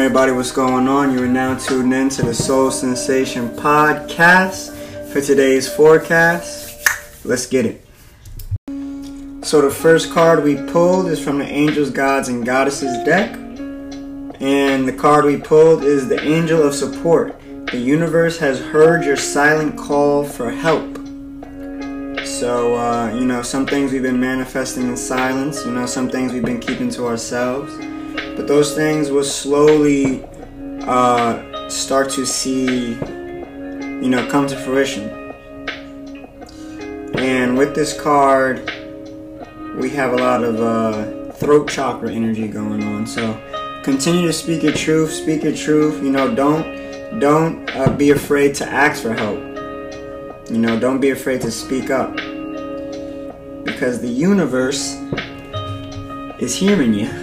everybody, what's going on? You are now tuned in to the Soul Sensation podcast for today's forecast. Let's get it. So, the first card we pulled is from the Angels, Gods, and Goddesses deck. And the card we pulled is the Angel of Support. The universe has heard your silent call for help. So, uh, you know, some things we've been manifesting in silence, you know, some things we've been keeping to ourselves. But those things will slowly uh, start to see, you know, come to fruition. And with this card, we have a lot of uh, throat chakra energy going on. So continue to speak your truth, speak your truth. You know, don't don't uh, be afraid to ask for help. You know, don't be afraid to speak up because the universe is hearing you.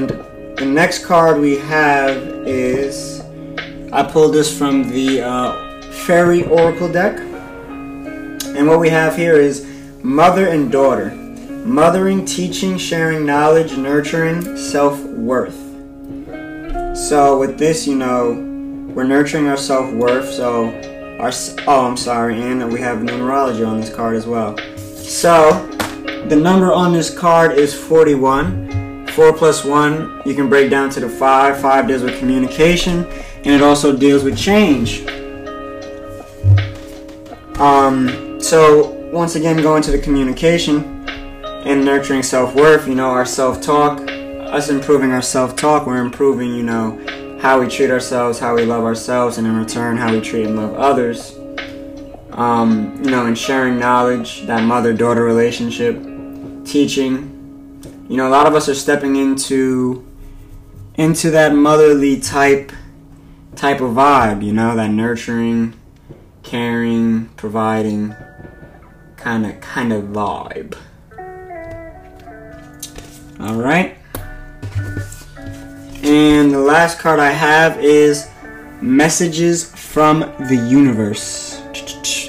And the next card we have is I pulled this from the uh, Fairy Oracle deck. And what we have here is mother and daughter. Mothering, teaching, sharing knowledge, nurturing, self worth. So, with this, you know, we're nurturing our self worth. So, our oh, I'm sorry, and we have numerology on this card as well. So, the number on this card is 41. 4 plus 1, you can break down to the 5. 5 deals with communication, and it also deals with change. Um, so, once again, going to the communication and nurturing self worth, you know, our self talk, us improving our self talk, we're improving, you know, how we treat ourselves, how we love ourselves, and in return, how we treat and love others. Um, you know, and sharing knowledge, that mother daughter relationship, teaching. You know, a lot of us are stepping into into that motherly type type of vibe, you know, that nurturing, caring, providing kind of kind of vibe. All right? And the last card I have is Messages from the Universe.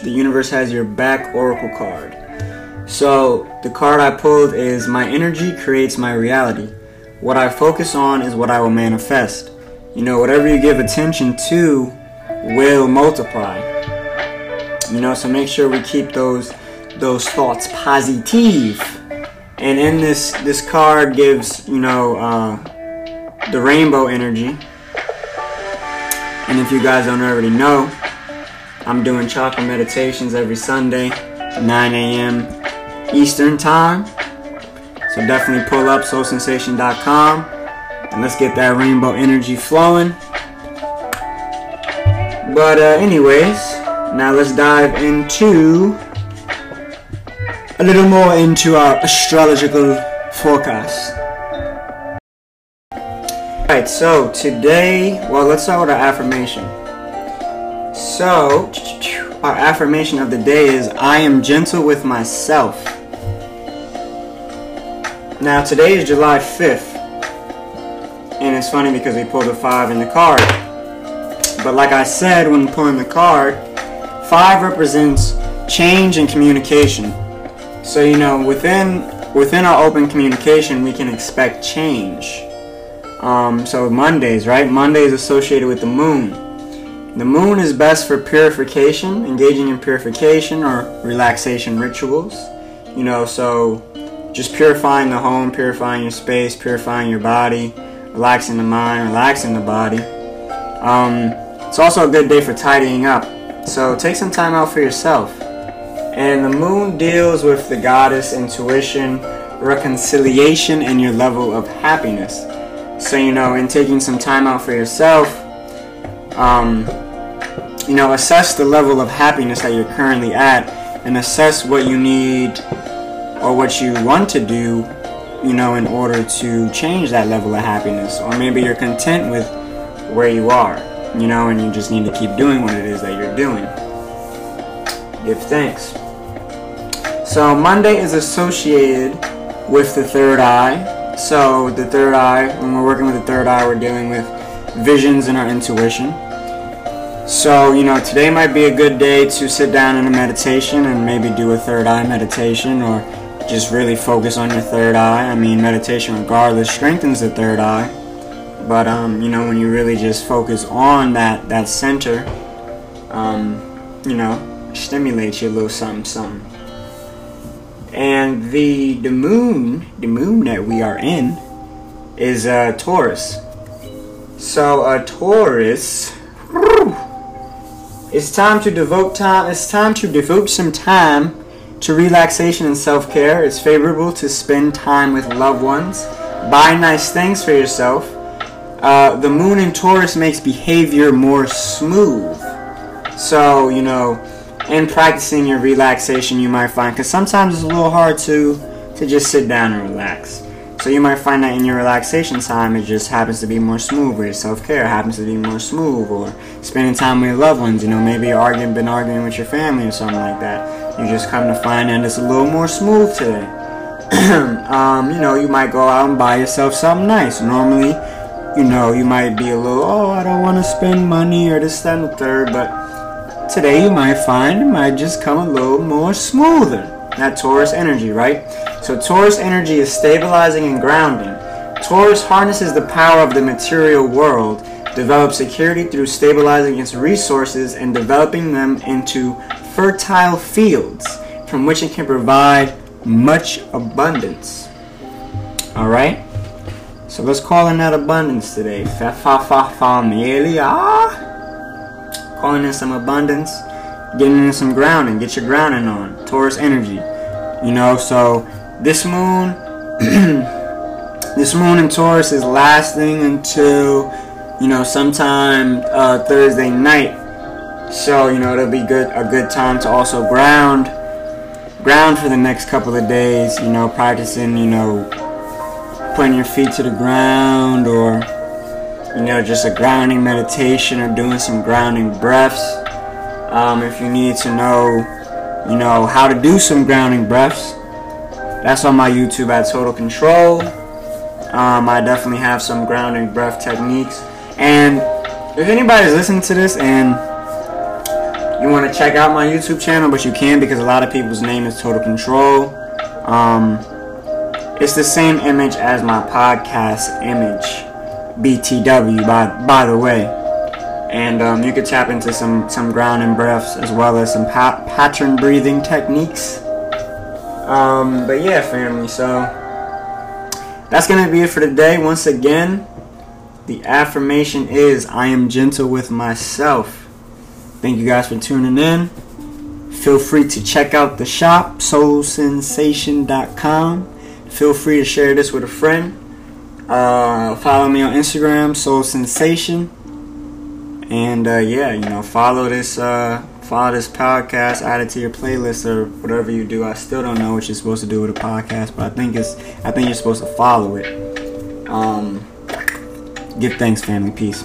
The universe has your back oracle card. So, the card I pulled is My energy creates my reality. What I focus on is what I will manifest. You know, whatever you give attention to will multiply. You know, so make sure we keep those those thoughts positive. And in this this card gives, you know, uh, the rainbow energy. And if you guys don't already know, I'm doing chakra meditations every Sunday, 9 a.m. Eastern Time. So definitely pull up soulsensation.com and let's get that rainbow energy flowing. But uh, anyways, now let's dive into a little more into our astrological forecast. Alright, so today, well, let's start with our affirmation. So, our affirmation of the day is I am gentle with myself. Now, today is July 5th, and it's funny because we pulled a 5 in the card. But, like I said when pulling the card, 5 represents change and communication. So, you know, within within our open communication, we can expect change. Um, so Mondays, right? Monday is associated with the moon. The moon is best for purification, engaging in purification or relaxation rituals. You know, so just purifying the home, purifying your space, purifying your body, relaxing the mind, relaxing the body. Um, it's also a good day for tidying up. So take some time out for yourself. And the moon deals with the goddess, intuition, reconciliation, and your level of happiness. So, you know, in taking some time out for yourself, um, you know, assess the level of happiness that you're currently at and assess what you need or what you want to do, you know, in order to change that level of happiness. Or maybe you're content with where you are, you know, and you just need to keep doing what it is that you're doing. Give thanks. So, Monday is associated with the third eye so the third eye, when we're working with the third eye, we're dealing with visions and our intuition. So, you know, today might be a good day to sit down in a meditation and maybe do a third eye meditation or just really focus on your third eye. I mean, meditation, regardless, strengthens the third eye. But um, you know, when you really just focus on that that center, um, you know, stimulates you a little something, something. And the the moon, the moon that we are in, is uh, Taurus. So a Taurus, it's time to devote time. It's time to devote some time to relaxation and self care. It's favorable to spend time with loved ones. Buy nice things for yourself. Uh, the moon in Taurus makes behavior more smooth. So, you know, in practicing your relaxation, you might find, because sometimes it's a little hard to, to just sit down and relax. So you might find that in your relaxation time, it just happens to be more smooth, or your self-care happens to be more smooth, or spending time with your loved ones. You know, maybe you're arguing, been arguing with your family or something like that. You just come to find that it's a little more smooth today. um, you know, you might go out and buy yourself something nice. Normally, you know, you might be a little, oh, I don't want to spend money or this, that, and the third, but today you might find it might just come a little more smoother. That Taurus energy, right? So Taurus energy is stabilizing and grounding. Taurus harnesses the power of the material world, develops security through stabilizing its resources and developing them into fertile fields from which it can provide much abundance. All right? So let's call in that abundance today. Fa fa fa fa Calling in some abundance, getting in some grounding. Get your grounding on. Taurus energy. You know, so this moon, this moon in Taurus is lasting until, you know, sometime uh, Thursday night. So, you know, it'll be good a good time to also ground ground for the next couple of days, you know, practicing, you know, putting your feet to the ground or you know, just a grounding meditation or doing some grounding breaths. Um, if you need to know you know, how to do some grounding breaths. That's on my YouTube at Total Control. Um, I definitely have some grounding breath techniques. And if anybody's listening to this and you want to check out my YouTube channel, but you can because a lot of people's name is Total Control. Um, it's the same image as my podcast image, BTW. By by the way, and um, you could tap into some some grounding breaths as well as some pa- pattern breathing techniques. Um, but yeah, family. So that's gonna be it for today. Once again, the affirmation is I am gentle with myself. Thank you guys for tuning in. Feel free to check out the shop, soulsensation.com. Feel free to share this with a friend. Uh, follow me on Instagram, Soul Sensation. And uh, yeah, you know, follow this uh, follow this podcast, add it to your playlist or whatever you do. I still don't know what you're supposed to do with a podcast, but I think it's I think you're supposed to follow it. Um, give thanks, family. Peace.